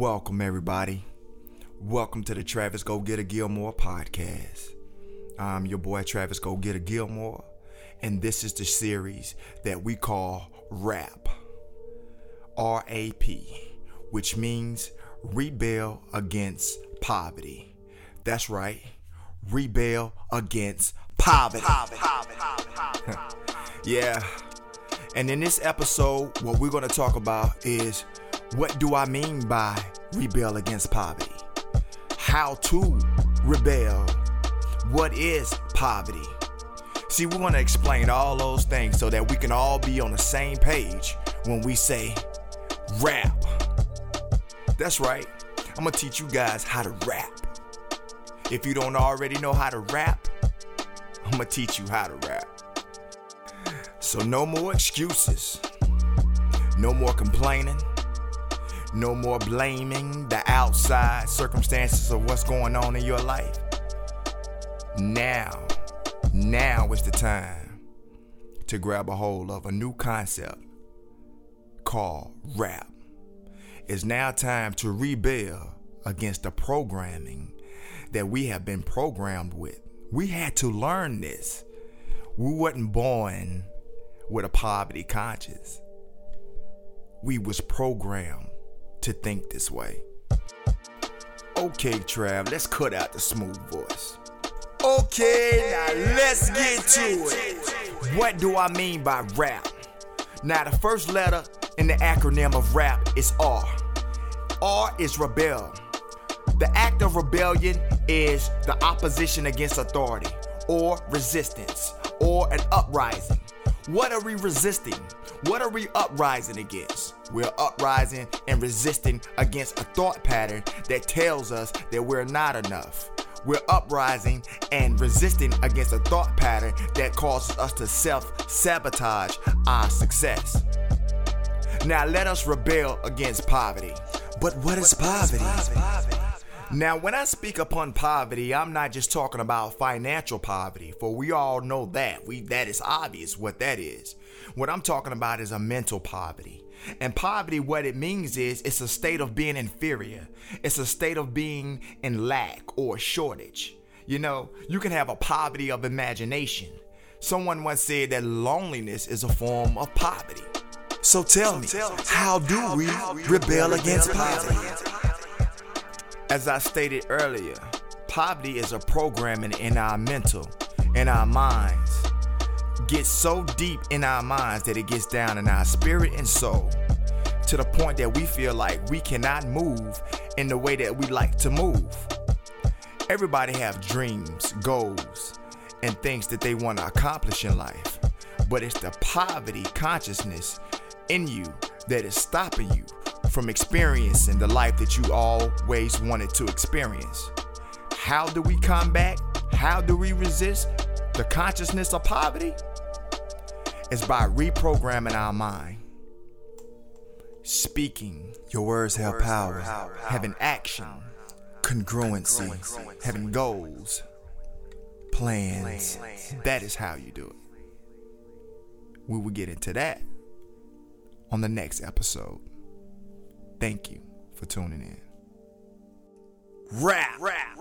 Welcome, everybody. Welcome to the Travis Go Get a Gilmore podcast. I'm your boy, Travis Go Get a Gilmore, and this is the series that we call RAP. R A P, which means rebel against poverty. That's right, rebel against poverty. yeah. And in this episode, what we're going to talk about is what do I mean by rebel against poverty? How to rebel? What is poverty? See, we want to explain all those things so that we can all be on the same page when we say rap. That's right. I'm going to teach you guys how to rap. If you don't already know how to rap, I'm going to teach you how to rap. So, no more excuses. No more complaining. No more blaming the outside circumstances of what's going on in your life. Now, now is the time to grab a hold of a new concept called rap. It's now time to rebel against the programming that we have been programmed with. We had to learn this. We wasn't born with a poverty conscience. We was programmed to think this way. Okay, Trav, let's cut out the smooth voice. Okay, now let's get to it. What do I mean by rap? Now, the first letter in the acronym of rap is R. R is rebel. The act of rebellion is the opposition against authority, or resistance, or an uprising. What are we resisting? What are we uprising against? We're uprising and resisting against a thought pattern that tells us that we're not enough. We're uprising and resisting against a thought pattern that causes us to self sabotage our success. Now let us rebel against poverty. But what is poverty? Now, when I speak upon poverty, I'm not just talking about financial poverty, for we all know that. We that is obvious what that is. What I'm talking about is a mental poverty. And poverty, what it means is it's a state of being inferior. It's a state of being in lack or shortage. You know, you can have a poverty of imagination. Someone once said that loneliness is a form of poverty. So tell me, how do we rebel against poverty? As I stated earlier, poverty is a programming in our mental, in our minds. Gets so deep in our minds that it gets down in our spirit and soul to the point that we feel like we cannot move in the way that we like to move. Everybody have dreams, goals, and things that they want to accomplish in life. But it's the poverty consciousness in you that is stopping you from experiencing the life that you always wanted to experience. How do we combat? How do we resist the consciousness of poverty? It's by reprogramming our mind. Speaking, your words have power, having action, congruency, having goals, plans. That is how you do it. We will get into that on the next episode. Thank you for tuning in. Rap, rap.